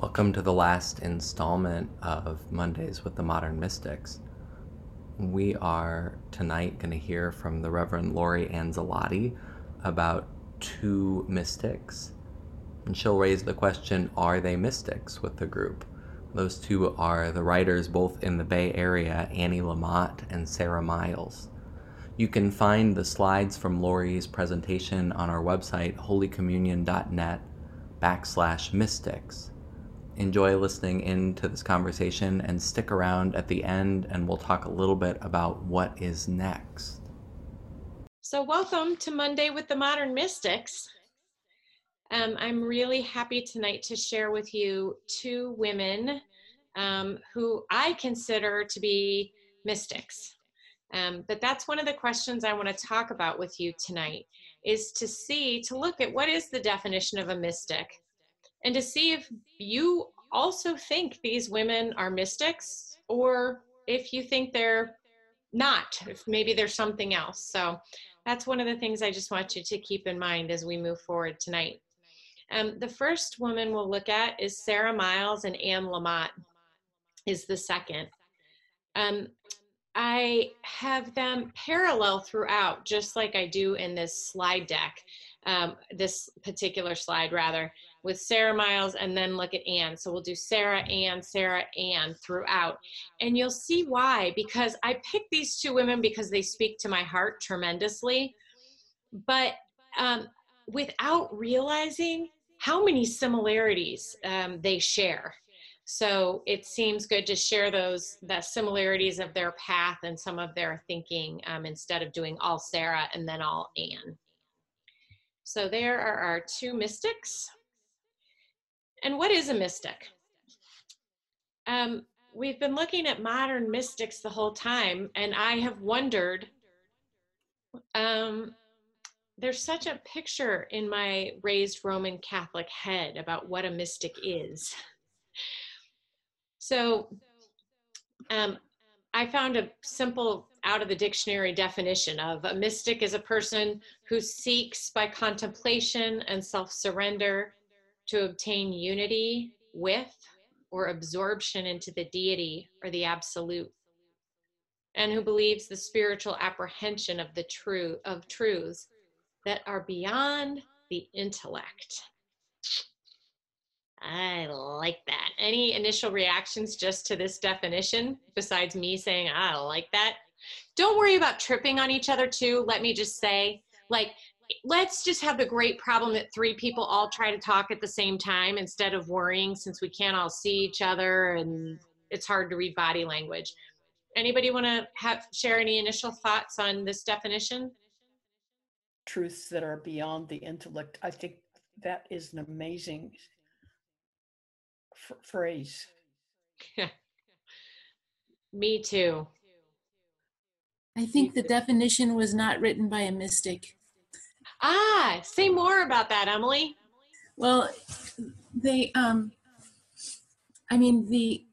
Welcome to the last installment of Mondays with the Modern Mystics. We are tonight going to hear from the Reverend Lori Anzalotti about two mystics. And she'll raise the question Are they mystics with the group? Those two are the writers both in the Bay Area, Annie Lamott and Sara Miles. You can find the slides from Lori's presentation on our website, holycommunion.net backslash mystics enjoy listening into this conversation and stick around at the end and we'll talk a little bit about what is next. So, welcome to Monday with the Modern Mystics. Um, I'm really happy tonight to share with you two women um, who I consider to be mystics. Um, but that's one of the questions I want to talk about with you tonight is to see, to look at what is the definition of a mystic and to see if you also think these women are mystics or if you think they're not, if maybe there's something else. So that's one of the things I just want you to keep in mind as we move forward tonight. Um, the first woman we'll look at is Sara Miles and Anne Lamott is the second. Um, I have them parallel throughout, just like I do in this slide deck, um, this particular slide rather with Sara Miles and then look at Anne. So we'll do Sara, Anne, Sara, Anne throughout. And you'll see why, because I picked these two women because they speak to my heart tremendously. But um, without realizing how many similarities um, they share. So it seems good to share those the similarities of their path and some of their thinking um, instead of doing all Sara and then all Anne. So there are our two mystics. And what is a mystic? Um, we've been looking at modern mystics the whole time, and I have wondered. Um, there's such a picture in my raised Roman Catholic head about what a mystic is. So um, I found a simple out of the dictionary definition of a mystic is a person who seeks by contemplation and self surrender to obtain unity with or absorption into the deity or the absolute and who believes the spiritual apprehension of the true of truths that are beyond the intellect. I like that. Any initial reactions just to this definition besides me saying ah, i like that don't worry about tripping on each other too. Let me just say like let's just have the great problem that three people all try to talk at the same time instead of worrying since we can't all see each other and it's hard to read body language. Anybody want to have share any initial thoughts on this definition? Truths that are beyond the intellect. I think that is an amazing f- phrase. Yeah. Me too. I think the definition was not written by a mystic. Ah, say more about that, Emily. Well, they, um, I mean, the,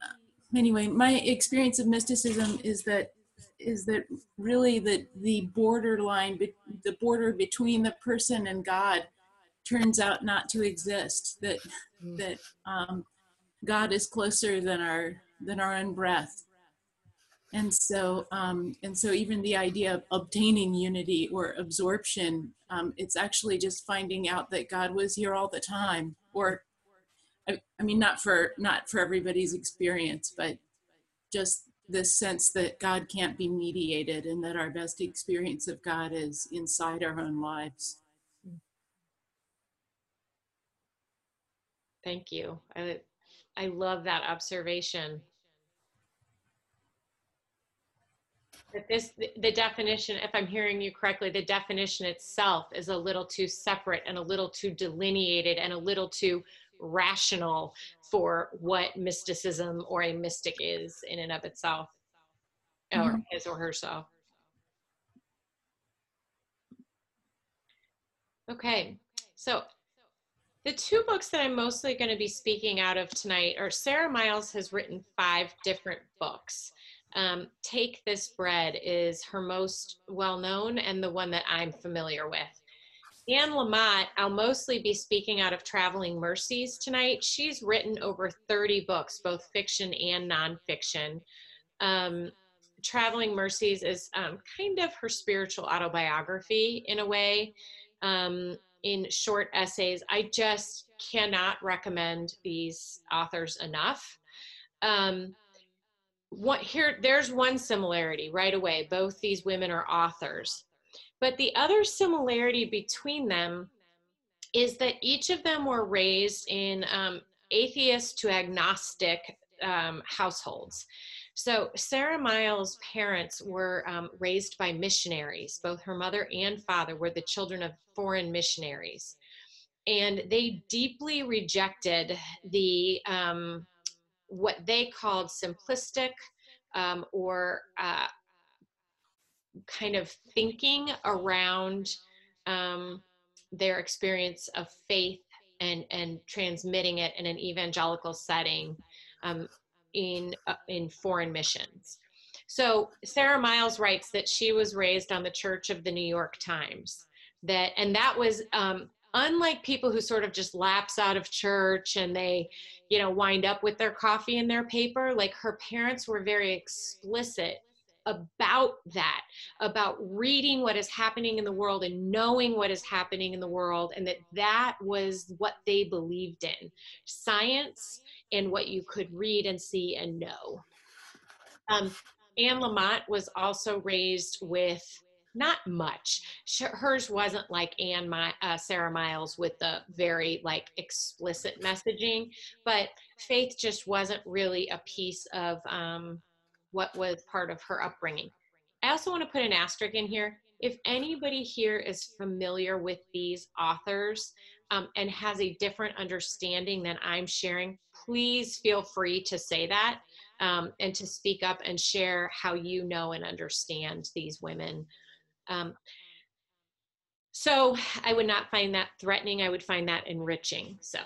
anyway, my experience of mysticism is that is that really the the borderline the border between the person and god turns out not to exist that mm. that um, god is closer than our than our own breath and so um, and so even the idea of obtaining unity or absorption um, it's actually just finding out that god was here all the time or I, I mean not for not for everybody's experience but just this sense that god can't be mediated and that our best experience of god is inside our own lives. Thank you. I i love that observation that this the definition if i'm hearing you correctly the definition itself is a little too separate and a little too delineated and a little too rational for what mysticism or a mystic is in and of itself mm-hmm. or his or herself okay so the two books that i'm mostly going to be speaking out of tonight are sara miles has written five different books um, Take This Bread is her most well known and the one that I'm familiar with. Anne Lamott, I'll mostly be speaking out of Traveling Mercies tonight. She's written over 30 books, both fiction and nonfiction. Um, Traveling Mercies is um, kind of her spiritual autobiography in a way, um, in short essays. I just cannot recommend these authors enough. Um, what here? There's one similarity right away. Both these women are authors, but the other similarity between them is that each of them were raised in um, atheist to agnostic um, households. So Sara Miles' parents were um, raised by missionaries. Both her mother and father were the children of foreign missionaries. And they deeply rejected the um, what they called simplistic um, or uh, kind of thinking around um, their experience of faith and and transmitting it in an evangelical setting um, in uh, in foreign missions. So Sara Miles writes that she was raised on the Church of the New York Times. That and that was um, unlike people who sort of just lapse out of church and they you know wind up with their coffee and their paper like her parents were very explicit about that about reading what is happening in the world and knowing what is happening in the world and that that was what they believed in science and what you could read and see and know. Um, anne lamott was also raised with not much. Hers wasn't like Anne, My, uh, Sara Miles with the very like explicit messaging, but faith just wasn't really a piece of um, what was part of her upbringing. I also want to put an asterisk in here. If anybody here is familiar with these authors um, and has a different understanding than I'm sharing, please feel free to say that um, and to speak up and share how you know and understand these women um, so I would not find that threatening. I would find that enriching. So,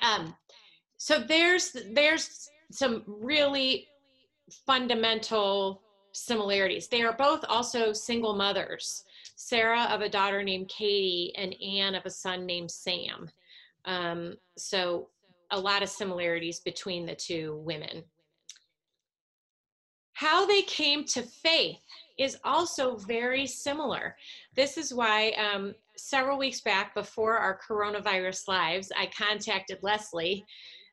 um, so there's there's some really fundamental similarities. They are both also single mothers. Sara of a daughter named Katie and Anne of a son named Sam. Um, so a lot of similarities between the two women. How they came to faith is also very similar. This is why um, several weeks back, before our coronavirus lives, I contacted Leslie.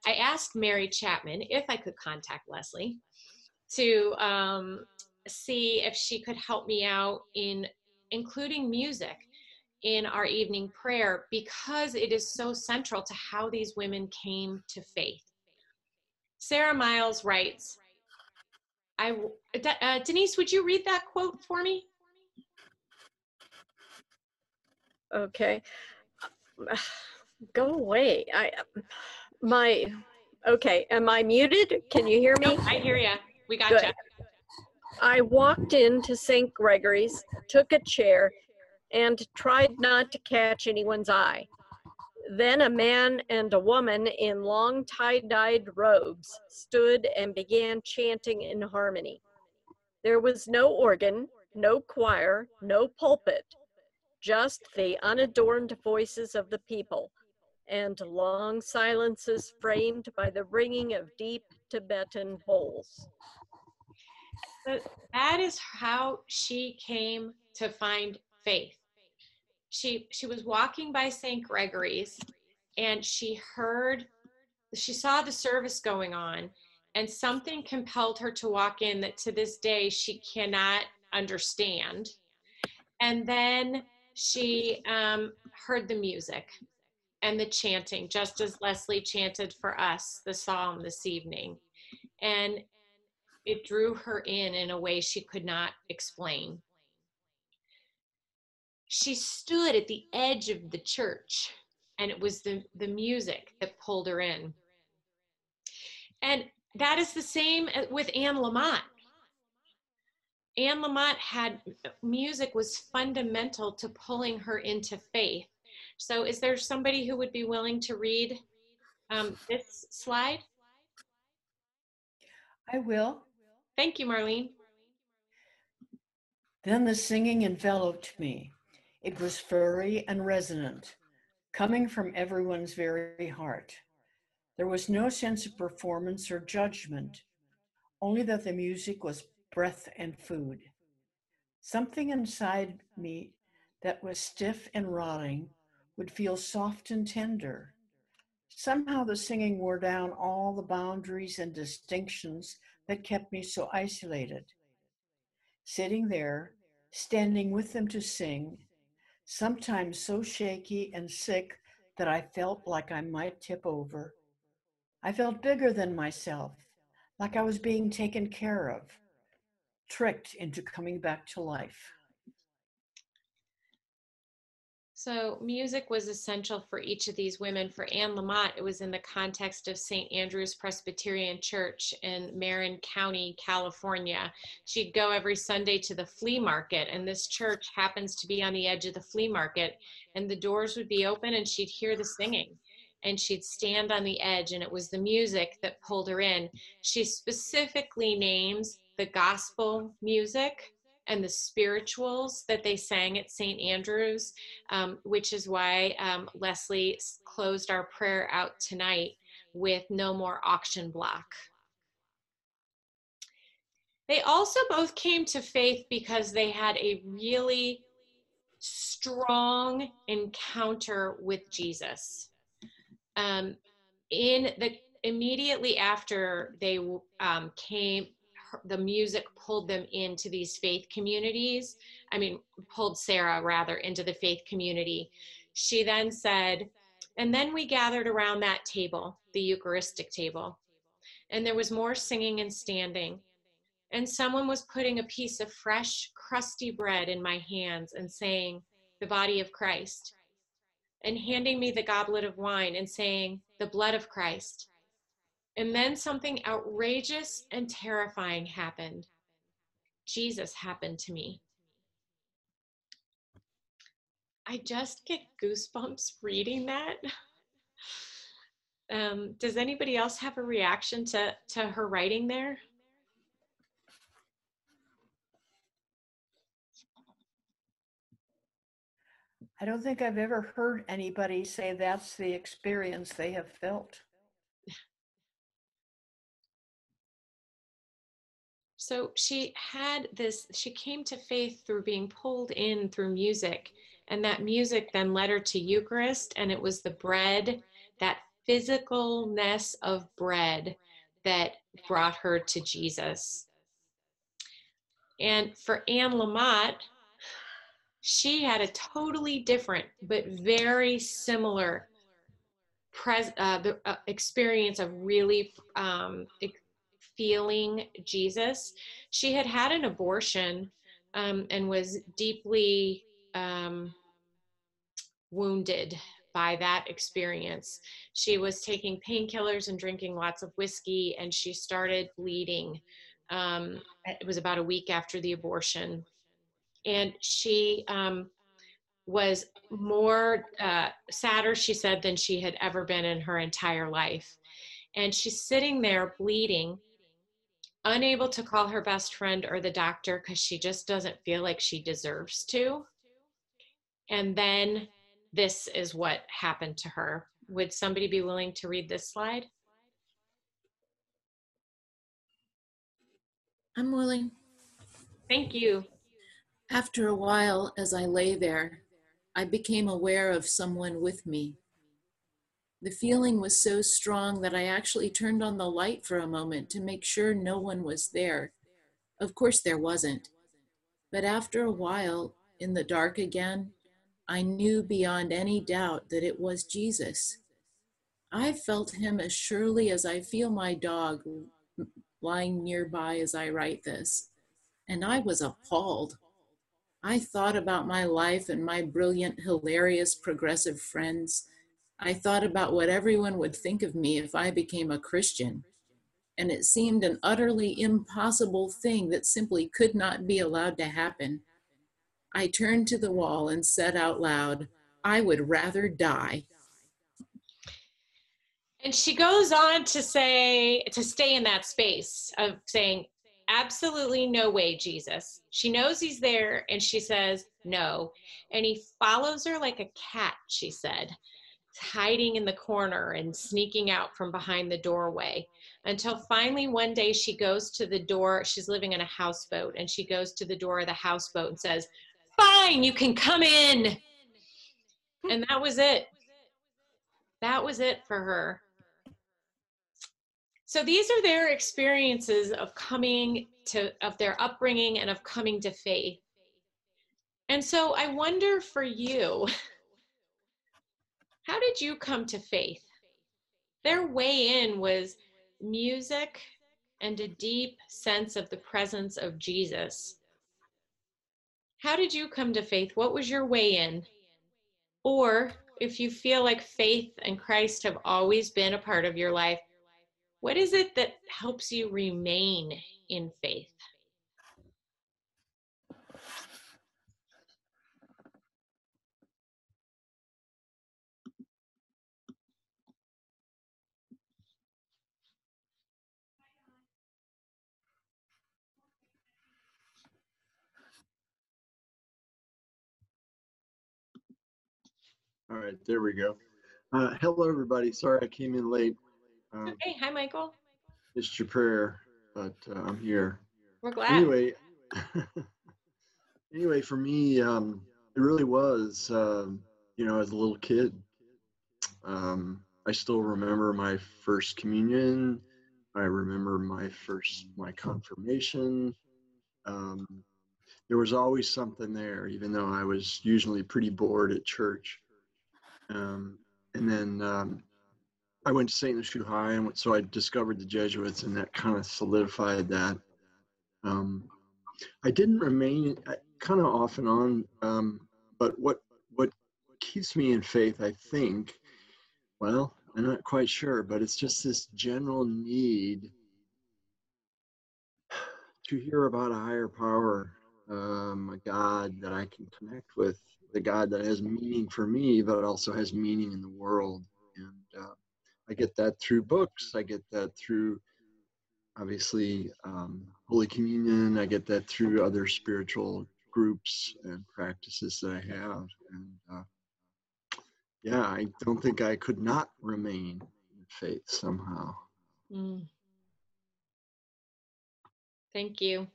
I asked Mary Chapman if I could contact Leslie to um, see if she could help me out in including music in our evening prayer because it is so central to how these women came to faith. Sara Miles writes, I, uh, Denise, would you read that quote for me? Okay. Go away. I, my, okay. Am I muted? Can you hear me? No, I hear you. We got you. I walked into St. Gregory's, took a chair, and tried not to catch anyone's eye. Then a man and a woman in long tie-dyed robes stood and began chanting in harmony. There was no organ, no choir, no pulpit, just the unadorned voices of the people and long silences framed by the ringing of deep Tibetan bowls. So that is how she came to find faith she she was walking by St. Gregory's and she heard she saw the service going on and something compelled her to walk in that to this day she cannot understand and then she um, heard the music and the chanting just as leslie chanted for us the psalm this evening and it drew her in in a way she could not explain she stood at the edge of the church and it was the, the music that pulled her in. And that is the same with Anne Lamott. Anne Lamott had music was fundamental to pulling her into faith. So, is there somebody who would be willing to read um, this slide? I will. Thank you, Marlene. Then the singing enveloped me. It was furry and resonant, coming from everyone's very heart. There was no sense of performance or judgment, only that the music was breath and food. Something inside me that was stiff and rotting would feel soft and tender. Somehow the singing wore down all the boundaries and distinctions that kept me so isolated. Sitting there, standing with them to sing, sometimes so shaky and sick that I felt like I might tip over. I felt bigger than myself, like I was being taken care of, tricked into coming back to life. So, music was essential for each of these women. For Anne Lamott, it was in the context of St. Andrew's Presbyterian Church in Marin County, California. She'd go every Sunday to the flea market, and this church happens to be on the edge of the flea market, and the doors would be open, and she'd hear the singing. And she'd stand on the edge, and it was the music that pulled her in. She specifically names the gospel music and the spirituals that they sang at St. Andrew's, um, which is why um, Leslie closed our prayer out tonight with No More Auction Block. They also both came to faith because they had a really strong encounter with Jesus. Um, in the immediately after they um, came the music pulled them into these faith communities. I mean, pulled Sara rather into the faith community. She then said, and then we gathered around that table, the Eucharistic table, and there was more singing and standing. And someone was putting a piece of fresh, crusty bread in my hands and saying, The body of Christ, and handing me the goblet of wine and saying, The blood of Christ. And then something outrageous and terrifying happened. Jesus happened to me. I just get goosebumps reading that. Um, does anybody else have a reaction to, to her writing there? I don't think I've ever heard anybody say that's the experience they have felt. So she had this, she came to faith through being pulled in through music. And that music then led her to Eucharist. And it was the bread, that physicalness of bread that brought her to Jesus. And for Anne Lamott, she had a totally different but very similar pres- uh, the, uh, experience of really um, feeling Jesus. She had had an abortion um, and was deeply um, wounded by that experience. She was taking painkillers and drinking lots of whiskey, and she started bleeding. Um, it was about a week after the abortion. And she um, was more uh, sadder, she said, than she had ever been in her entire life. And she's sitting there bleeding unable to call her best friend or the doctor because she just doesn't feel like she deserves to. And then this is what happened to her. Would somebody be willing to read this slide? I'm willing. Thank you. After a while, as I lay there, I became aware of someone with me. The feeling was so strong that I actually turned on the light for a moment to make sure no one was there. Of course, there wasn't. But after a while, in the dark again, I knew beyond any doubt that it was Jesus. I felt him as surely as I feel my dog lying nearby as I write this. And I was appalled. I thought about my life and my brilliant, hilarious, progressive friends I thought about what everyone would think of me if I became a Christian. And it seemed an utterly impossible thing that simply could not be allowed to happen. I turned to the wall and said out loud, I would rather die. And she goes on to say, to stay in that space of saying, absolutely no way, Jesus. She knows he's there and she says, no. And he follows her like a cat, she said, hiding in the corner and sneaking out from behind the doorway until finally one day she goes to the door. She's living in a houseboat and she goes to the door of the houseboat and says, Fine, you can come in. And that was it. That was it for her. So these are their experiences of coming to, of their upbringing and of coming to faith. And so I wonder for you, how did you come to faith? Their way in was music and a deep sense of the presence of Jesus. How did you come to faith? What was your way in? Or if you feel like faith and Christ have always been a part of your life, what is it that helps you remain in faith? All right, there we go. Uh, hello, everybody. Sorry I came in late. Um, okay, hi, Michael. Missed your prayer, but uh, I'm here. We're glad. Anyway, anyway, for me, um, it really was, um, you know, as a little kid. Um, I still remember my first communion. I remember my first my confirmation. Um, there was always something there, even though I was usually pretty bored at church. Um, and then um, I went to St. Lucie High, and so I discovered the Jesuits, and that kind of solidified that. Um, I didn't remain kind of off and on, um, but what what keeps me in faith, I think, well, I'm not quite sure, but it's just this general need to hear about a higher power, um, a God that I can connect with, the God that has meaning for me, but also has meaning in the world. And uh, I get that through books. I get that through, obviously, um, Holy Communion. I get that through other spiritual groups and practices that I have. And uh, yeah, I don't think I could not remain in faith somehow. Mm. Thank you.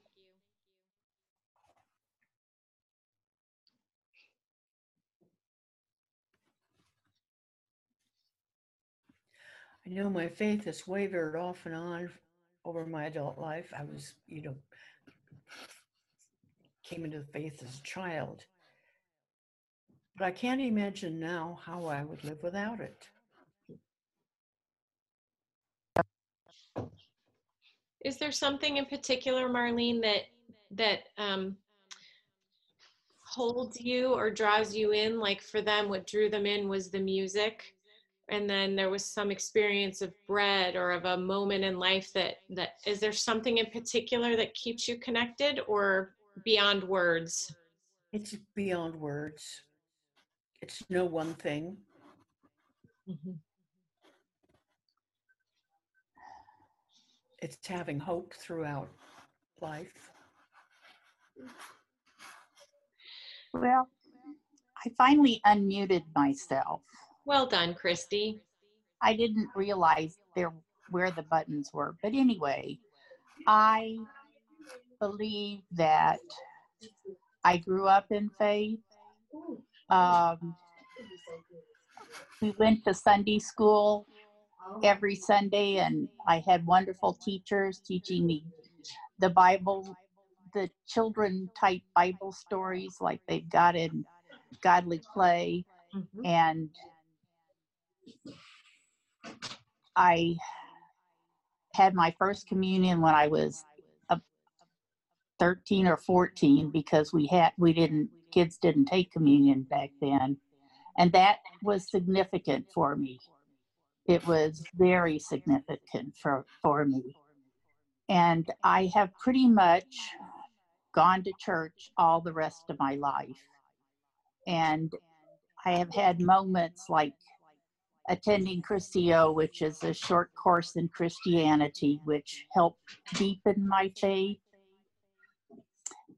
I know my faith has wavered off and on over my adult life. I was, you know, came into the faith as a child. But I can't imagine now how I would live without it. Is there something in particular, Marlene, that that um, holds you or draws you in? Like for them, what drew them in was the music and then there was some experience of bread or of a moment in life that that is there something in particular that keeps you connected or beyond words? It's beyond words. It's no one thing. Mm-hmm. it's having hope throughout life. Well i finally unmuted myself well done, Christy. I didn't realize there where the buttons were. But anyway, I believe that I grew up in faith. Um, we went to Sunday school every Sunday, and I had wonderful teachers teaching me the Bible, the children type Bible stories like they've got in Godly Play. Mm-hmm. And I had my first communion when I was uh, 13 or 14 because we had we didn't kids didn't take communion back then. And that was significant for me. It was very significant for for me. And i have pretty much gone to church all the rest of my life. And i have had moments like attending Cursillo, which is a short course in Christianity, which helped deepen my faith.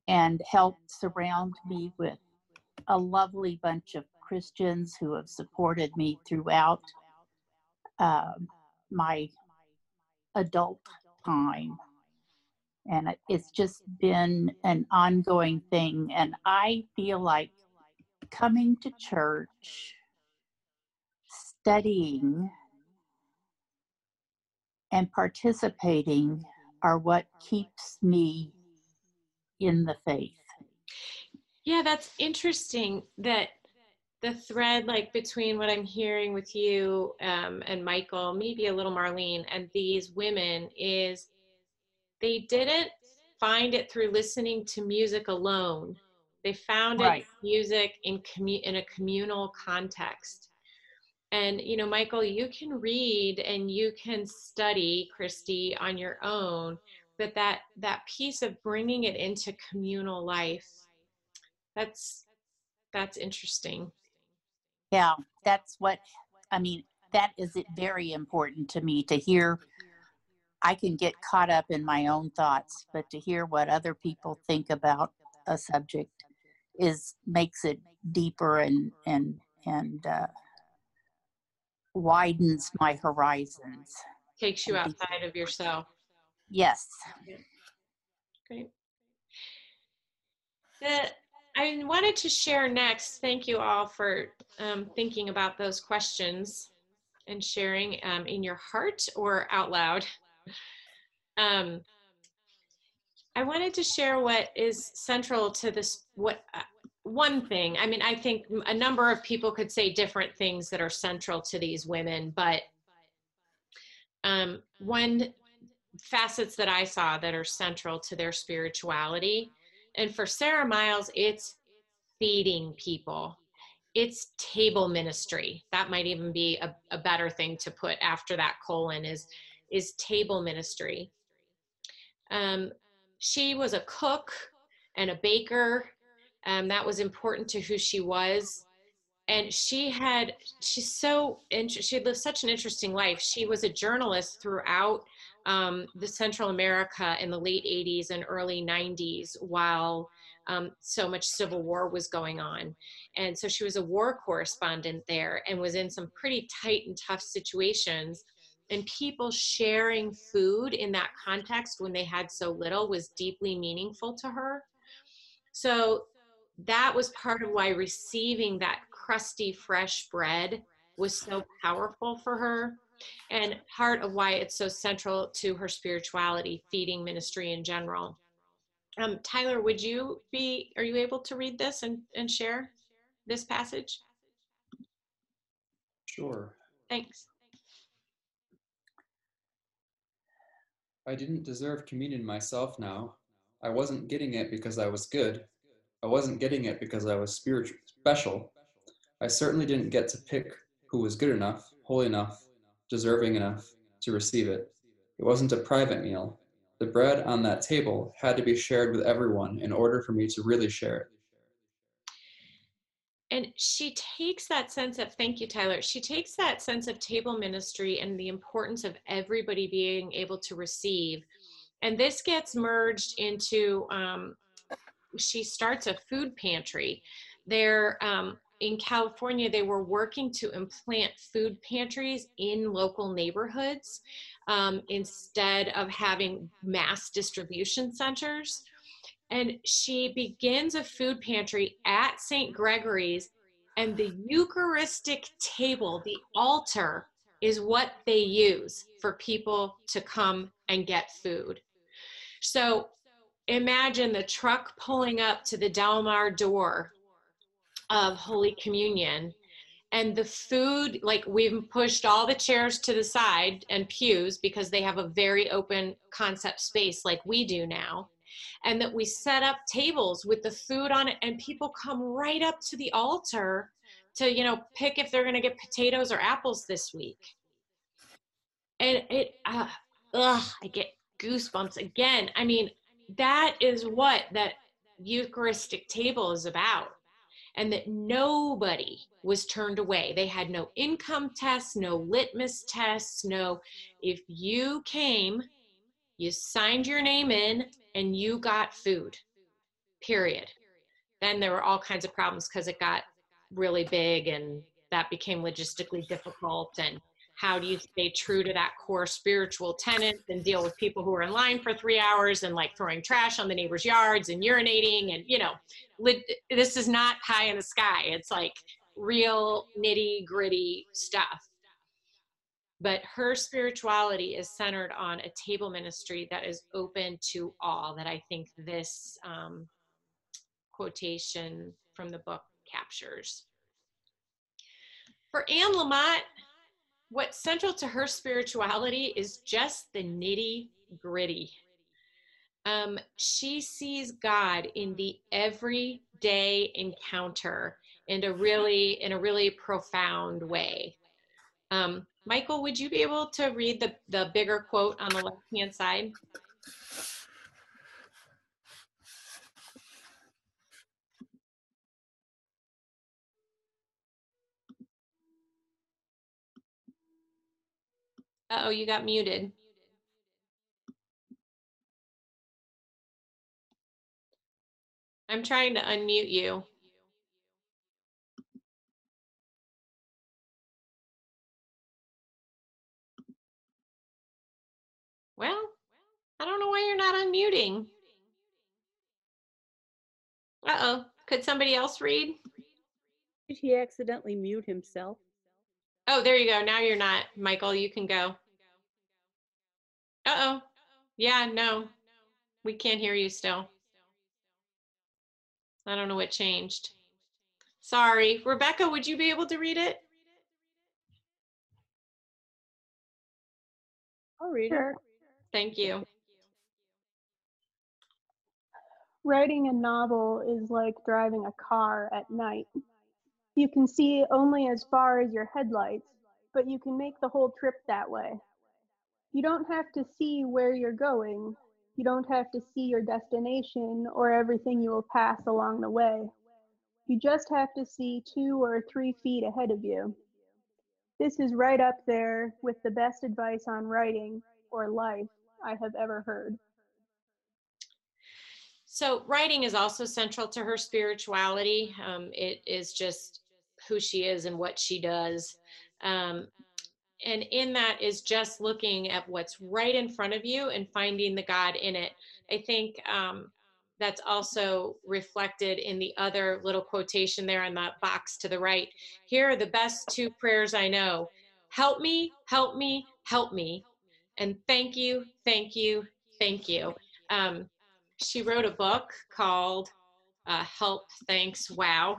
and helped surround me with a lovely bunch of Christians who have supported me throughout um, my adult time. And it's just been an ongoing thing. And I feel like coming to church, studying, and participating are what keeps me in the faith. Yeah, that's interesting that the thread like between what I'm hearing with you um, and Michael, maybe a little Marlene, and these women is they didn't find it through listening to music alone. They found Right. it music in commu- in a communal context. And you know, Michael, you can read and you can study Christy on your own, but that that piece of bringing it into communal life, that's that's interesting. Yeah, that's what I mean. That is very important to me to hear. I can get caught up in my own thoughts, but to hear what other people think about a subject is makes it deeper and and and uh, widens my horizons. Takes you outside of yourself. Yes. Great. The, I wanted to share next. Thank you all for um, thinking about those questions and sharing um, in your heart or out loud. Um, I wanted to share what is central to this. What one thing? I mean, I think a number of people could say different things that are central to these women, but um, one facets that I saw that are central to their spirituality. And for Sara Miles, it's feeding people. It's table ministry. That might even be a, a better thing to put after that colon is is table ministry. Um, she was a cook and a baker. Um, that was important to who she was. And she had, she's so, she lived such an interesting life. She was a journalist throughout um, the Central America in the late 80s and early 90s while um, so much civil war was going on. And so she was a war correspondent there and was in some pretty tight and tough situations. And people sharing food in that context when they had so little was deeply meaningful to her. So that was part of why receiving that crusty, fresh bread was so powerful for her and part of why it's so central to her spirituality, feeding ministry in general. Um, Tyler, would you be, are you able to read this and, and share this passage? Sure. Thanks. I didn't deserve communion myself now. I wasn't getting it because I was good. I wasn't getting it because I was spiritual special. I certainly didn't get to pick who was good enough, holy enough, deserving enough to receive it. It wasn't a private meal. The bread on that table had to be shared with everyone in order for me to really share it. And she takes that sense of, thank you, Tyler. She takes that sense of table ministry and the importance of everybody being able to receive. And this gets merged into, um, she starts a food pantry. They're, um, in California, they were working to implant food pantries in local neighborhoods um, instead of having mass distribution centers. And she begins a food pantry at St. Gregory's, and the Eucharistic table, the altar, is what they use for people to come and get food. So imagine the truck pulling up to the Delmar door of Holy Communion and the food like we've pushed all the chairs to the side and pews because they have a very open concept space like we do now and that we set up tables with the food on it and people come right up to the altar to you know pick if they're going to get potatoes or apples this week. And it uh, ugh, i get goosebumps again. I mean that is what that eucharistic table is about and that nobody was turned away. They had no income tests, no litmus tests, no, if you came, you signed your name in, and you got food. period. Then there were all kinds of problems because it got really big and that became logistically difficult. And how do you stay true to that core spiritual tenet and deal with people who are in line for three hours and like throwing trash on the neighbors' yards and urinating? And, you know, this is not pie in the sky. It's like real nitty gritty stuff but her spirituality is centered on a table ministry that is open to all that i think this um, quotation from the book captures for anne lamott what's central to her spirituality is just the nitty gritty um, she sees god in the everyday encounter in a really in a really profound way um, Michael, would you be able to read the, the bigger quote on the left-hand side? Uh-oh, you got muted. I'm trying to unmute you. Well, I don't know why you're not unmuting. Uh-oh. Could somebody else read? Did he accidentally mute himself? Oh, there you go. Now you're not. Michael, you can go. Uh-oh. Yeah, no. We can't hear you still. I don't know what changed. Sorry. Rebecca, would you be able to read it? I'll read it. Thank you. Writing a novel is like driving a car at night. You can see only as far as your headlights, but you can make the whole trip that way. You don't have to see where you're going. You don't have to see your destination or everything you will pass along the way. You just have to see two or three feet ahead of you. This is right up there with the best advice on writing or life I have ever heard. So, writing is also central to her spirituality. Um, it is just who she is and what she does. Um, and in that is just looking at what's right in front of you and finding the God in it. I think um, that's also reflected in the other little quotation there in the box to the right. Here are the best two prayers I know Help me, help me, help me. And thank you, thank you, thank you. Um, she wrote a book called uh, Help, Thanks, Wow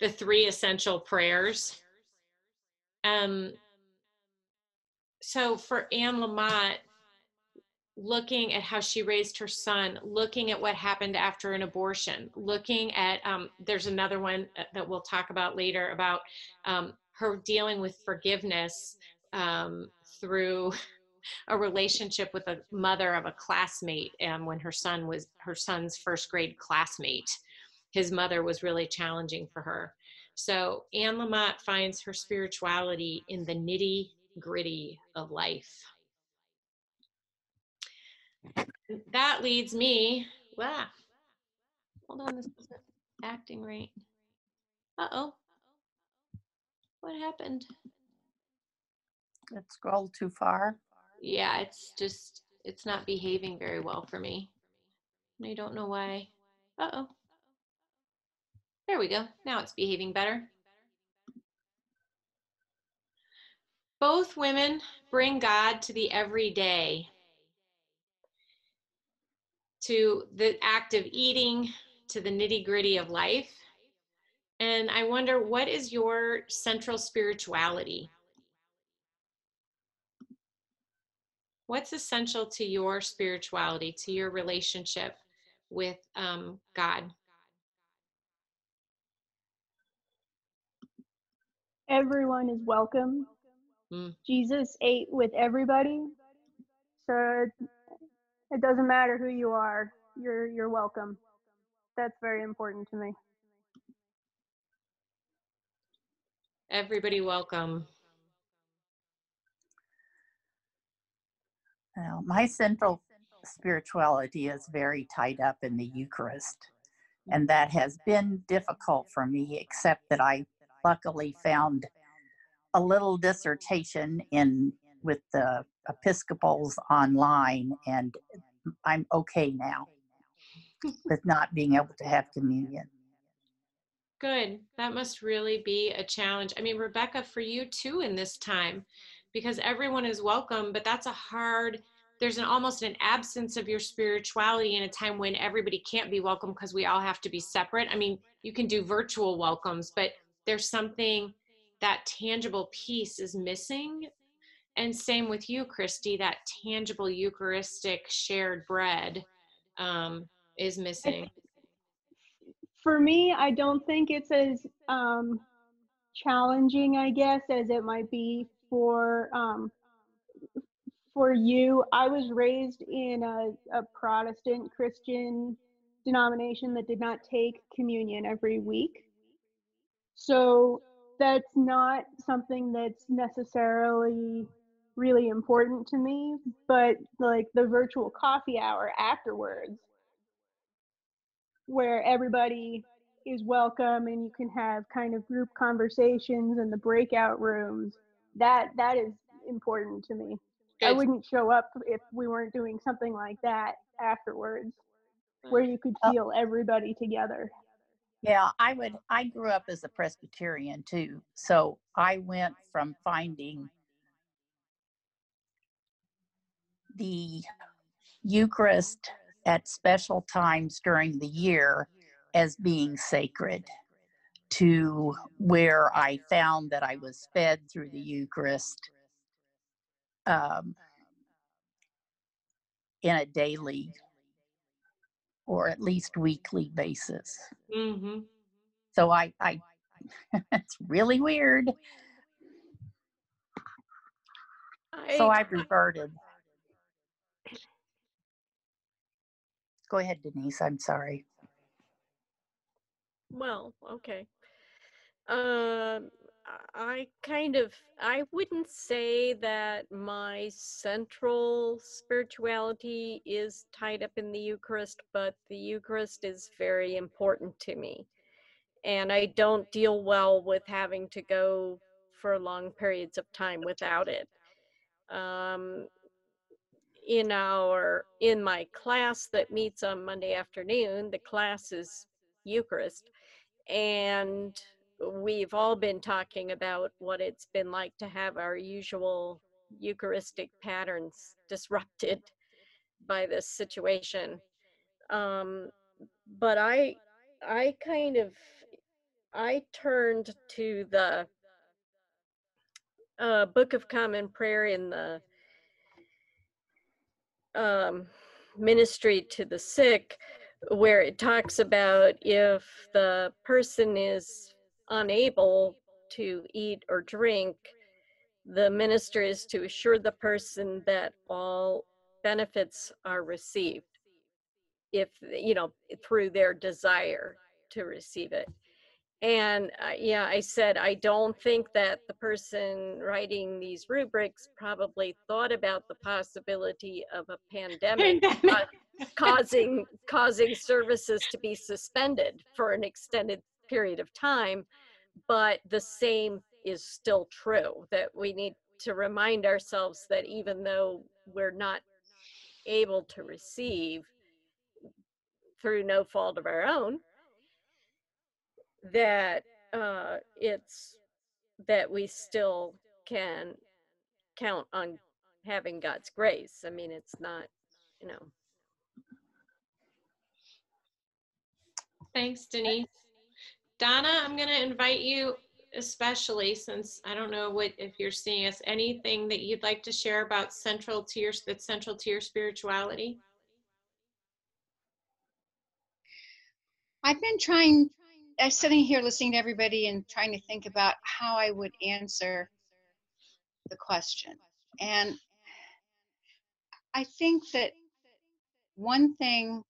The Three Essential Prayers. Um, so for Anne Lamott, looking at how she raised her son, looking at what happened after an abortion, looking at, um, there's another one uh, that we'll talk about later about um, her dealing with forgiveness um, through a relationship with a mother of a classmate and when her son was her son's first grade classmate his mother was really challenging for her so anne lamott finds her spirituality in the nitty gritty of life that leads me wow hold on this isn't acting right uh-oh what happened it scrolled too far. Yeah, it's just, it's not behaving very well for me. I don't know why. Uh-oh. There we go. Now it's behaving better. Both women bring God to the everyday, to the act of eating, to the nitty gritty of life. And I wonder, what is your central spirituality? what's essential to your spirituality, to your relationship with um, God? Everyone is welcome. Mm. Jesus ate with everybody. So it doesn't matter who you are, you're you're welcome. That's very important to me. Everybody welcome. Well, my central spirituality is very tied up in the Eucharist. And that has been difficult for me, except that I luckily found a little dissertation in with the Episcopals online, and I'm okay now with not being able to have communion. Good. That must really be a challenge. I mean, Rebecca, for you too in this time, because everyone is welcome, but that's a hard, there's an almost an absence of your spirituality in a time when everybody can't be welcome because we all have to be separate. I mean, you can do virtual welcomes, but there's something that tangible piece is missing. And same with you, Christy, that tangible Eucharistic shared bread um, is missing. For me, I don't think it's as um, challenging, I guess, as it might be for um, for you. I was raised in a, a Protestant Christian denomination that did not take communion every week. So that's not something that's necessarily really important to me, but like the virtual coffee hour afterwards, where everybody is welcome and you can have kind of group conversations in the breakout rooms, that that is important to me. I wouldn't show up if we weren't doing something like that afterwards, where mm. you could Oh. feel everybody together. Yeah, I would. I grew up as a Presbyterian too, so I went from finding the Eucharist at special times during the year as being sacred to where I found that I was fed through the Eucharist um, in a daily or at least weekly basis. hmm So I, I, it's really weird. So I- I've reverted. Go ahead, Denise. I'm sorry. Well, okay. Um, I kind of, I wouldn't say that my central spirituality is tied up in the Eucharist, but the Eucharist is very important to me. And I don't deal well with having to go for long periods of time without it. Um, in our in my class that meets on Monday afternoon, the class is Eucharist, and we've all been talking about what it's been like to have our usual Eucharistic patterns disrupted by this situation. Um, but I, I kind of, I turned to the uh, Book of Common Prayer in the um, ministry to the sick, where it talks about if the person is unable to eat or drink, the minister is to assure the person that all benefits are received if you know through their desire to receive it. And uh, yeah i said i don't think that the person writing these rubrics probably thought about the possibility of a pandemic ca- causing causing services to be suspended for an extended period of time but the same is still true that we need to remind ourselves that even though we're not able to receive through no fault of our own that uh, it's that we still can count on having God's grace. I mean, it's not, you know. Thanks, Denise. Donna, I'm going to invite you, especially since I don't know what if you're seeing us. Anything that you'd like to share about central to your that's central to your spirituality? I've been trying, I'm sitting here listening to everybody and trying to think about how I would answer the question. And I think that one thing,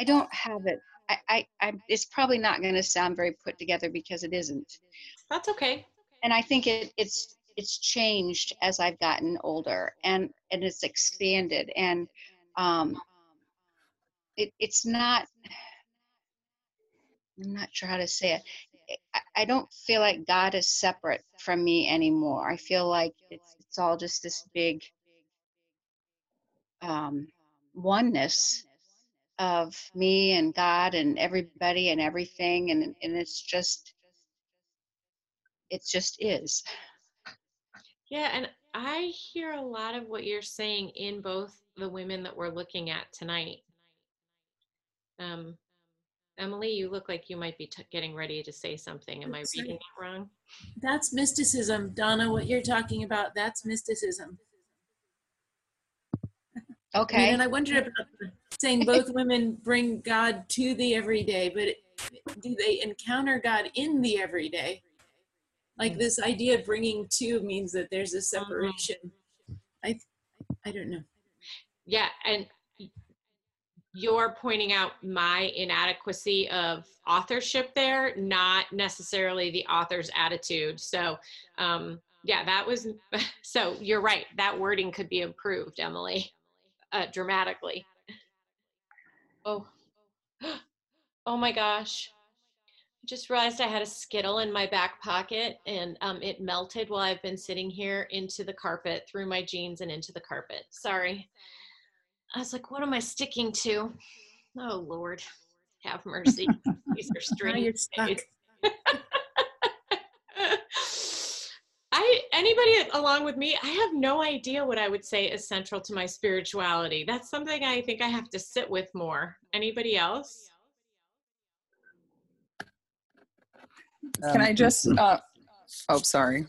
I don't have it. I, I, I it's probably not going to sound very put together because it isn't. That's okay. And I think it, it's it's changed as I've gotten older and and it's expanded and um it, it's not I'm not sure how to say it. I, I don't feel like God is separate from me anymore. I feel like it's it's all just this big um oneness of me and God and everybody and everything and and it's just it just is. Yeah, and I hear a lot of what you're saying in both the women that we're looking at tonight. Um, Emily, you look like you might be t- getting ready to say something. Am I Oops, reading sorry. it wrong? That's mysticism, Donna. What you're talking about, that's mysticism. I mean, Okay. and I wonder about the- saying both women bring God to the everyday, but do they encounter God in the everyday? Like this idea of bringing two means that there's a separation. I, I don't know. Yeah, and you're pointing out my inadequacy of authorship there, not necessarily the author's attitude. So, um, yeah, that was so you're right. That wording could be improved, Emily, uh, dramatically. Oh, oh my gosh. I just realized I had a Skittle in my back pocket and um, it melted while I've been sitting here into the carpet, through my jeans and into the carpet. Sorry. I was like, what am I sticking to? Oh, Lord, have mercy. These are Now I anybody along with me, I have no idea what I would say is central to my spirituality. That's something I think I have to sit with more. Anybody else? Can I just? Uh, oh, sorry.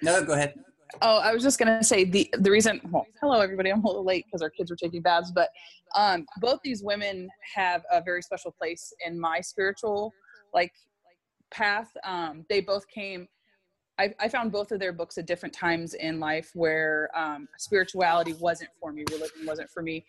No, go ahead. Oh, I was just gonna say the the reason. Well, hello everybody. I'm a little late because our kids were taking baths, but um, both these women have a very special place in my spiritual like path. Um, they both came. I, I found both of their books at different times in life where um, spirituality wasn't for me, religion wasn't for me,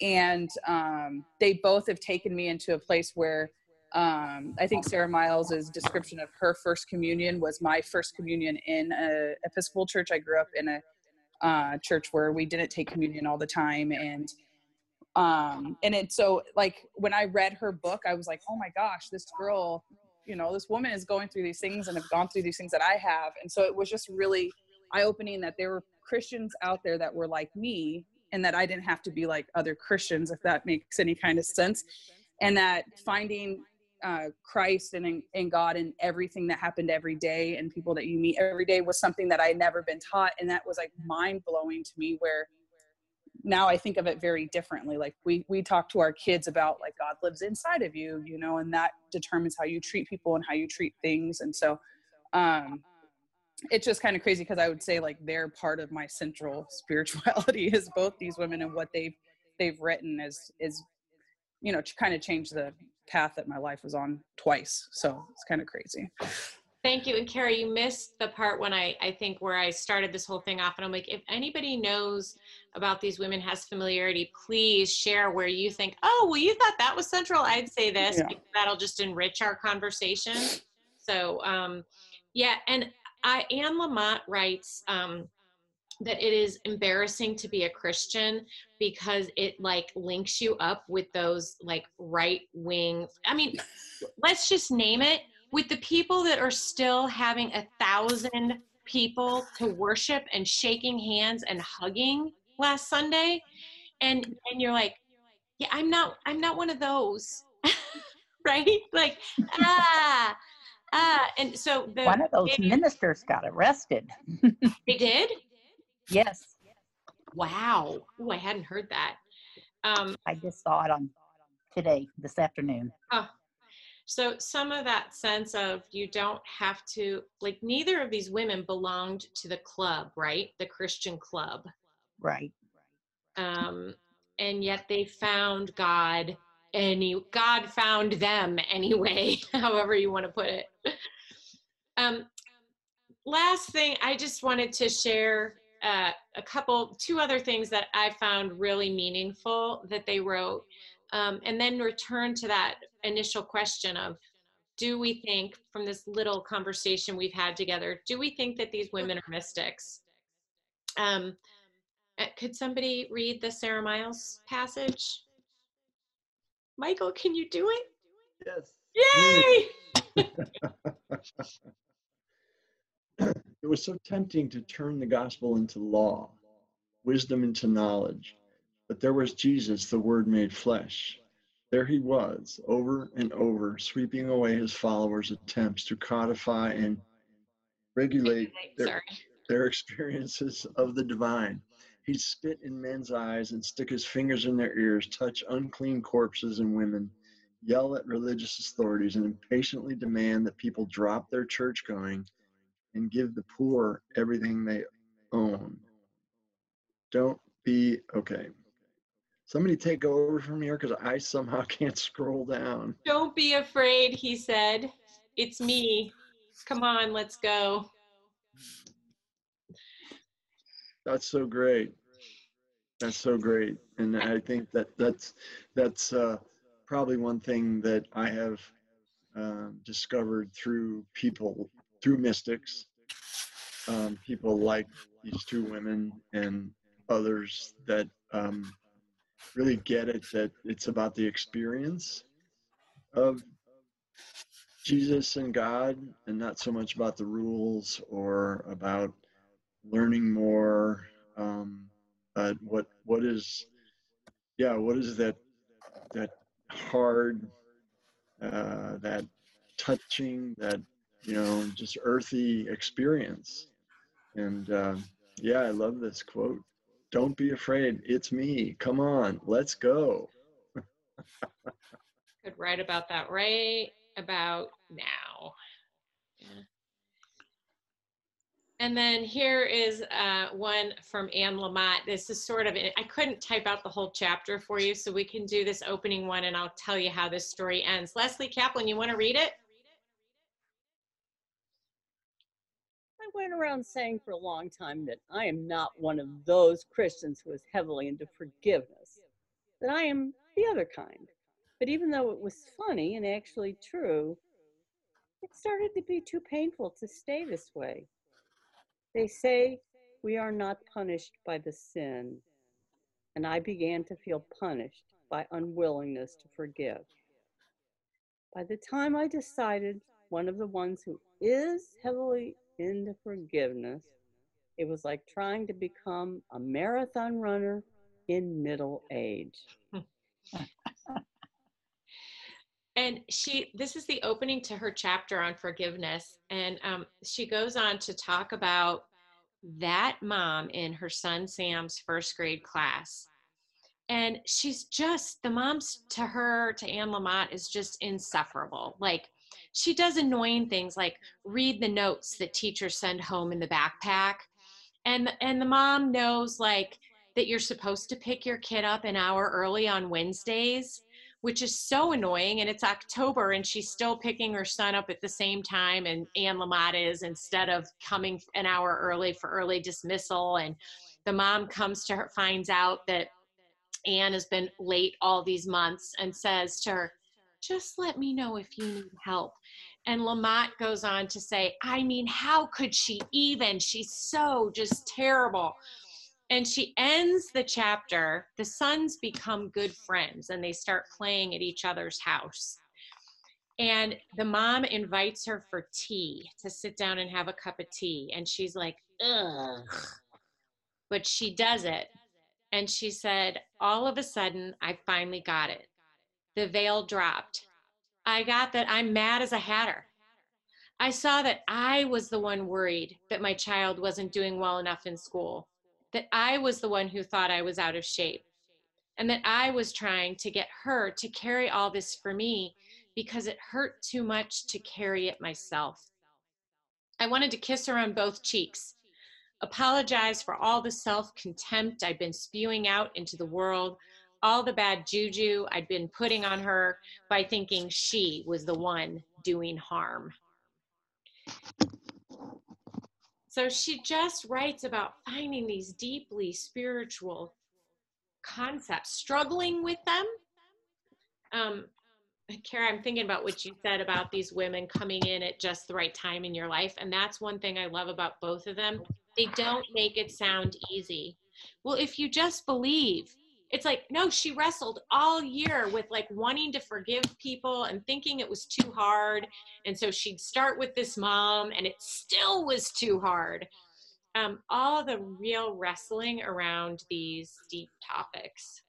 and um, they both have taken me into a place where um, I think Sara Miles's description of her first communion was my first communion in a Episcopal church. I grew up in a uh, church where we didn't take communion all the time, and um, and it so like when I read her book, I was like, oh my gosh, this girl, you know, this woman is going through these things and have gone through these things that I have, and so it was just really eye opening that there were Christians out there that were like me, and that I didn't have to be like other Christians, if that makes any kind of sense, and that finding uh, Christ and in, in God and everything that happened every day and people that you meet every day was something that I had never been taught. And that was like mind blowing to me where now I think of it very differently. Like we, we talk to our kids about like God lives inside of you, you know, and that determines how you treat people and how you treat things. And so, um, it's just kind of crazy because I would say like they're part of my central spirituality is both these women and what they've, they've written is, is, you know, kind of changed the path that my life was on twice. So it's kind of crazy. Thank you. And Carrie, you missed the part when I, I think where I started this whole thing off. And I'm like, if anybody knows about these women, has familiarity, please share where you think, oh, well, you thought that was central. I'd say this. Yeah. because That'll just enrich our conversation. So, um, yeah. And I, Anne Lamott writes um, that it is embarrassing to be a Christian because it like links you up with those like right wing. I mean, let's just name it with the people that are still having a thousand people to worship and shaking hands and hugging last Sunday, and and you're like, yeah, I'm not, I'm not one of those, right? Like, ah, ah, and so the One of those ministers got arrested. they did. Yes, Wow. Oh, I hadn't heard that. Um, I just saw it on today, this afternoon. Oh, so some of that sense of you don't have to like neither of these women belonged to the club, right? The Christian club. Right. Um, and yet they found God any God found them anyway, however you want to put it. Um, last thing, I just wanted to share uh, a couple, two other things that I found really meaningful that they wrote, um, and then return to that initial question of do we think from this little conversation we've had together do we think that these women are mystics? Um uh, could somebody read the sara miles passage? Michael can you do it? Yes. Yay! It was so tempting to turn the gospel into law, wisdom into knowledge. But there was Jesus, the Word made flesh. There he was, over and over, sweeping away his followers' attempts to codify and regulate their, their experiences of the divine. He'd spit in men's eyes and stick his fingers in their ears, touch unclean corpses and women, yell at religious authorities, and impatiently demand that people drop their church going and give the poor everything they own. Don't be okay. Somebody take over from here because I somehow can't scroll down. don't be afraid he said. It's me. Come on let's go. That's so great. That's so great, and I think that that's that's uh, probably one thing that I have uh, discovered through people through mystics, um, people like these two women and others that um, really get it that it's about the experience of Jesus and God, and not so much about the rules or about learning more. Um, but what what is, yeah, what is that that hard, uh, that touching, that you know, just earthy experience? And uh, yeah, I love this quote. Don't be afraid. It's me. Come on, let's go. could write about that right about now. And then here is uh, one from Anne Lamott. This is sort of, I couldn't type out the whole chapter for you, so we can do this opening one and I'll tell you how this story ends. Leslie Kaplan, you want to read it? Went around saying for a long time that I am not one of those Christians who is heavily into forgiveness, that I am the other kind. But even though it was funny and actually true, it started to be too painful to stay this way. They say we are not punished by the sin, and I began to feel punished by unwillingness to forgive. By the time I decided one of the ones who is heavily into forgiveness, it was like trying to become a marathon runner in middle age. and she this is the opening to her chapter on forgiveness. And um, she goes on to talk about that mom in her son sam's first grade class. And she's just the mom's to her to anne lamott is just insufferable. Like she does annoying things like read the notes that teachers send home in the backpack and and the mom knows like that you're supposed to pick your kid up an hour early on wednesdays which is so annoying. And it's October and she's still picking her son up at the same time. And Anne Lamott is instead of coming an hour early for early dismissal. And the mom comes to her, finds out that Anne has been late all these months and says to her, just let me know if you need help. And Lamott goes on to say, I mean, how could she even? She's so just terrible. And she ends the chapter the sons become good friends and they start playing at each other's house. And the mom invites her for tea to sit down and have a cup of tea. And she's like ugh. But she does it. And she said all of a sudden i finally got it. The veil dropped i got that i'm mad as a hatter i saw that i was the one worried that my child wasn't doing well enough in school that I was the one who thought I was out of shape and that I was trying to get her to carry all this for me because it hurt too much to carry it myself. I wanted to kiss her on both cheeks, apologize for all the self contempt I'd been spewing out into the world, all the bad juju I'd been putting on her by thinking she was the one doing harm. So she just writes about finding these deeply spiritual concepts, struggling with them, um, Kara, I'm thinking about what you said about these women coming in at just the right time in your life. And that's one thing I love about both of them. They don't make it sound easy. Well, if you just believe, it's like, no, she wrestled all year with like wanting to forgive people and thinking it was too hard. And so she'd start with this mom, and it still was too hard. Um, all the real wrestling around these deep topics.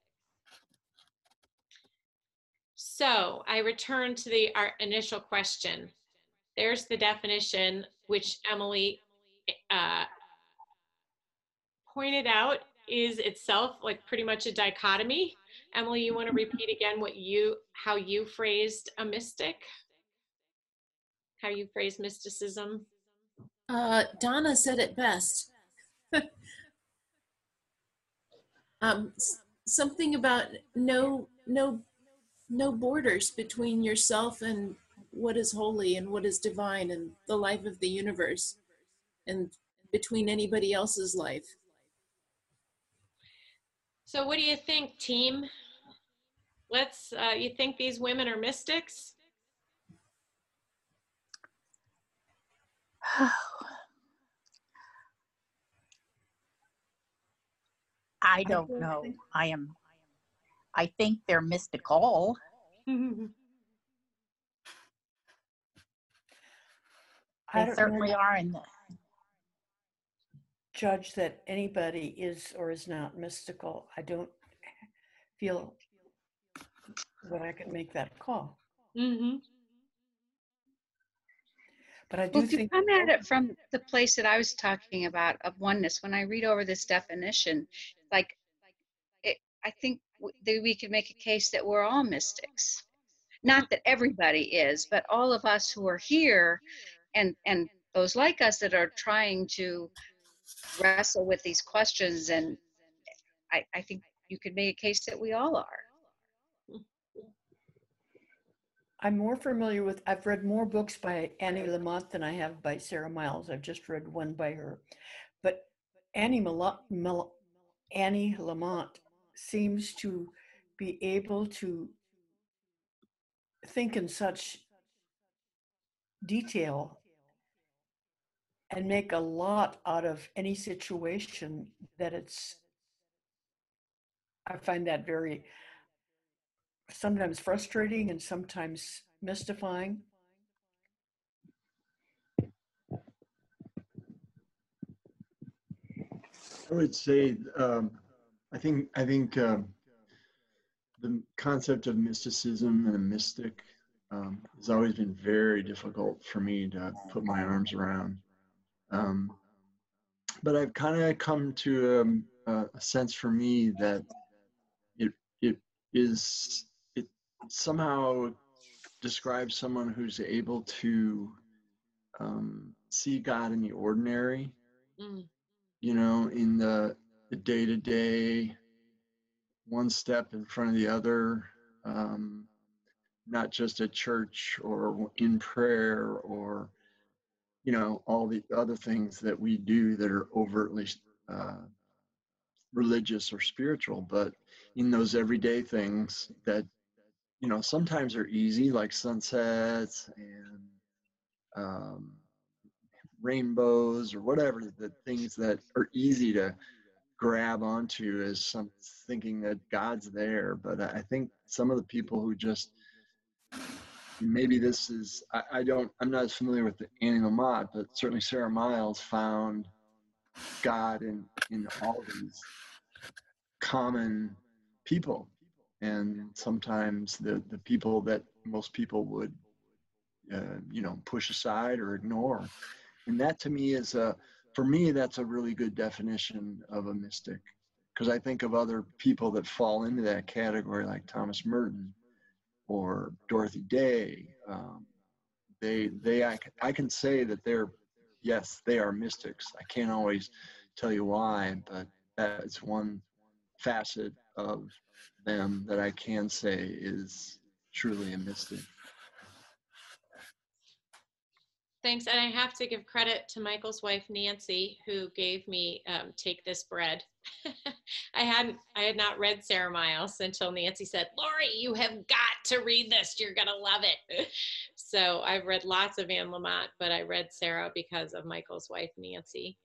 So I return to the our initial question. There's the definition, which Emily uh, pointed out is itself like pretty much a dichotomy. Emily, you want to repeat again what you how you phrased a mystic? How you phrase mysticism? Uh, Donna said it best. um, something about no no no borders between yourself and what is holy and what is divine and the life of the universe and between anybody else's life. So what do you think, team? Let's, uh, you think these women are mystics? I don't know. I am I think they're mystical. I They certainly really are in the judge that anybody is or is not mystical. I don't feel that I can make that call. Mm-hmm. But I do Well, if you think come at it from the place that I was talking about of oneness, when I read over this definition, like it, I think that we could make a case that we're all mystics. Not that everybody is, but all of us who are here, and and those like us that are trying to wrestle with these questions, and I, I think you could make a case that we all are. I'm more familiar with, I've read more books by Annie Lamott than I have by Sara Miles. I've just read one by her. But Annie, Mala- Mal- Annie Lamott seems to be able to think in such detail and make a lot out of any situation that it's, I find that very sometimes frustrating and sometimes mystifying. I would say, um, I think, I think um, the concept of mysticism and a mystic um, has always been very difficult for me to put my arms around. Um, but I've kind of come to um, a, a sense for me that it it is it somehow describes someone who's able to um, see God in the ordinary Mm. you know, in the the day to day, one step in front of the other, um, not just at church or in prayer or, you know, all the other things that we do that are overtly uh, religious or spiritual, but in those everyday things that, you know, sometimes are easy, like sunsets and um, rainbows or whatever the things that are easy to grab onto as some thinking that God's there. But I think some of the people who just maybe this is I, I don't I'm not as familiar with the Annie Lamott, but certainly Sara Miles found God in in all these common people. And sometimes the the people that most people would uh, you know push aside or ignore. And that to me is a for me that's a really good definition of a mystic. Because i think of other people that fall into that category like thomas merton or dorothy day um, they they I, I can say that they're yes they are mystics i can't always tell you why but that's one facet of them that i can say is truly a mystic Thanks, and I have to give credit to Michael's wife Nancy, who gave me um, "Take This Bread." I hadn't, I had not read Sara Miles until Nancy said, "Lori, you have got to read this. You're gonna love it." So I've read lots of Anne Lamott, but I read Sara because of Michael's wife Nancy.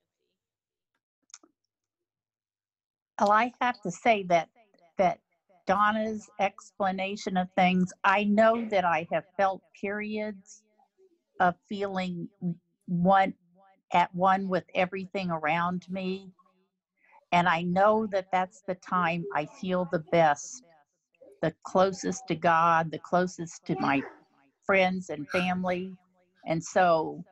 Well, I have to say that that Donna's explanation of things, I know that I have felt periods of feeling one at one with everything around me. And I know that that's the time I feel the best, the closest to God, the closest to my friends and family. And so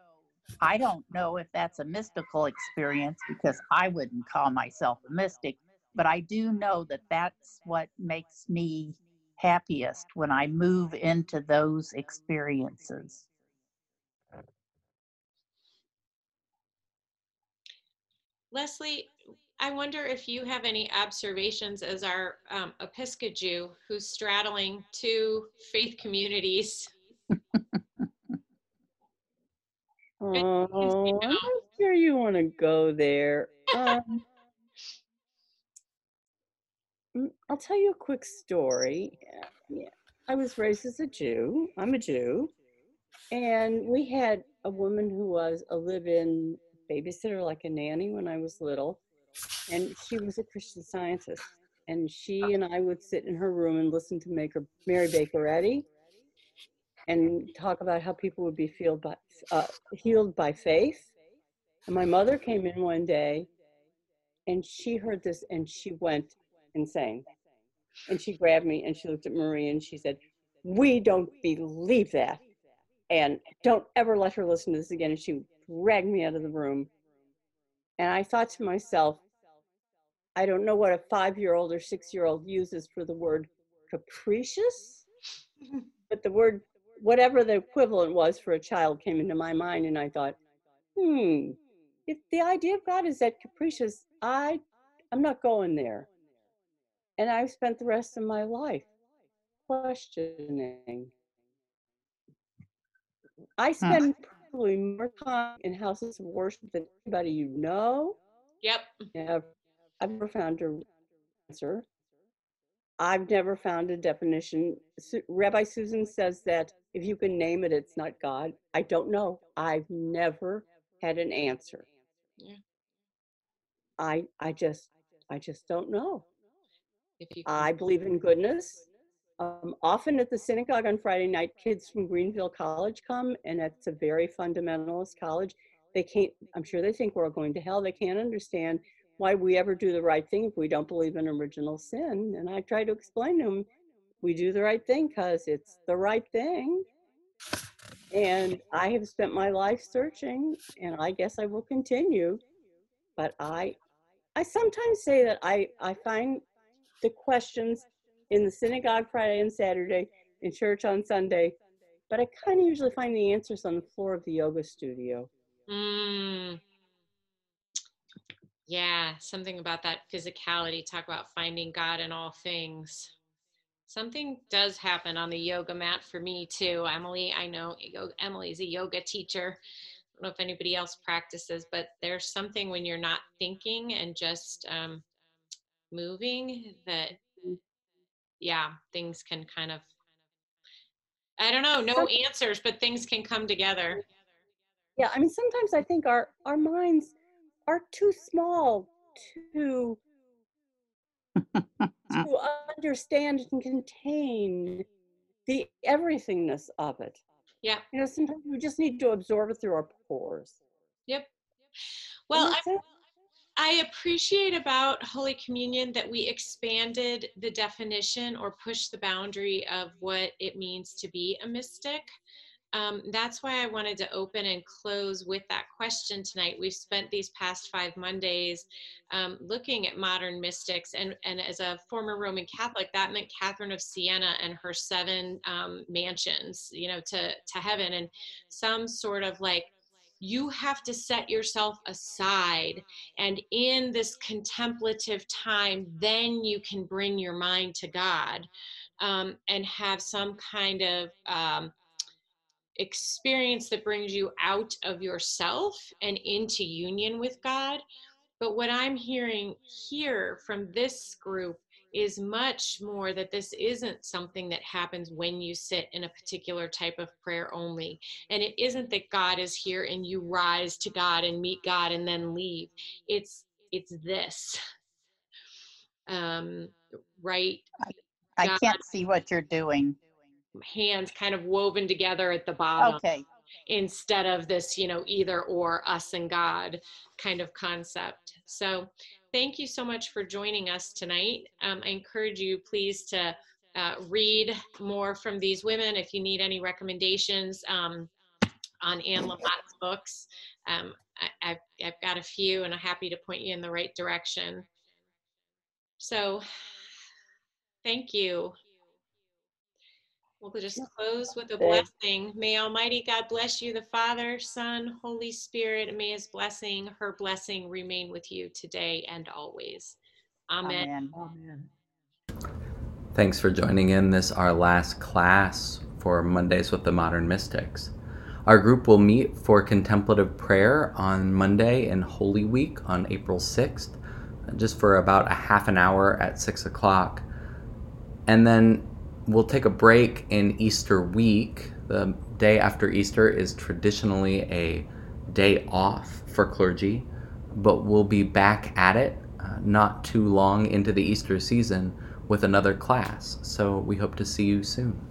I don't know if that's a mystical experience because I wouldn't call myself a mystic, but I do know that that's what makes me happiest when I move into those experiences. Leslie, I wonder if you have any observations as our um, Episcopal Jew who's straddling two faith communities. Oh, I'm not sure you want to go there. Um, mm, I'll tell you a quick story. Yeah, I was raised as a Jew. I'm a Jew. And we had a woman who was a live in babysitter, like a nanny, when I was little. And she was a Christian scientist. And she and I would sit in her room and listen to Maker, Mary Baker Eddy and talk about how people would be healed by, uh, healed by faith. And my mother came in one day and she heard this and she went insane. And she grabbed me and she looked at Marie and she said, We don't believe that. And don't ever let her listen to this again. And she dragged me out of the room. And I thought to myself, I don't know what a five year old or six year old uses for the word capricious, but the word whatever the equivalent was for a child came into my mind and i thought hmm if the idea of god is that capricious i i'm not going there. And i've spent the rest of my life questioning. I spend probably more time in houses of worship than anybody you know Yep. Never, i've never found a answer I've never found a definition. Su- Rabbi Susan says that if you can name it, it's not God. I don't know. I've never had an answer. Yeah. I I just I just don't know. If you I believe in goodness. Um, often at the synagogue on Friday night, kids from Greenville College come, and it's a very fundamentalist college. They can't. I'm sure they think we're all going to hell. They can't understand why we ever do the right thing if we don't believe in original sin. And I try to explain to them, we do the right thing because it's the right thing. And I have spent my life searching, and I guess I will continue. But I, I sometimes say that I, I find the questions in the synagogue Friday and Saturday, in church on Sunday, but I kind of usually find the answers on the floor of the yoga studio. Mm. Yeah, something about that physicality. Talk about finding God in all things. Something does happen on the yoga mat for me too. Emily, I know Emily's a yoga teacher. I don't know if anybody else practices, but there's something when you're not thinking and just um, moving that, yeah, things can kind of, I don't know, no Some- answers, but things can come together. Yeah, I mean, sometimes I think our our minds are too small to to understand and contain the everythingness of it. Yeah. You know, sometimes we just need to absorb it through our pores. Yep. Well, I, that's it. I appreciate about Holy Communion that we expanded the definition or pushed the boundary of what it means to be a mystic. Um, that's why I wanted to open and close with that question tonight. We've spent these past five Mondays um, looking at modern mystics, and, and as a former Roman Catholic, that meant Catherine of Siena and her seven um, mansions, you know, to, to heaven, and some sort of like you have to set yourself aside and in this contemplative time then you can bring your mind to god um, and have some kind of um, experience that brings you out of yourself and into union with God. But what I'm hearing here from this group is much more that this isn't something that happens when you sit in a particular type of prayer only. And it isn't that God is here and you rise to God and meet God and then leave. It's it's this. Um, right? I, I can't see what you're doing. Hands kind of woven together at the bottom. Okay. Instead of this, you know, either or us and God kind of concept. So thank you so much for joining us tonight. Um, I encourage you, please, to uh, read more from these women. If you need any recommendations um, on Anne Lamott's books, um, I, have I've got a few and I'm happy to point you in the right direction. So thank you. We'll just close with a blessing. May Almighty God bless you, the Father, Son, Holy Spirit, and may his blessing, her blessing remain with you today and always. Amen. Amen. Thanks for joining in this our last class for Mondays with the Modern Mystics. Our group will meet for contemplative prayer on Monday in Holy Week on April 6th, just for about a half an hour at 6 o'clock. And then we'll take a break in Easter week. The day after Easter is traditionally a day off for clergy, but we'll be back at it uh, not too long into the Easter season with another class. So we hope to see you soon.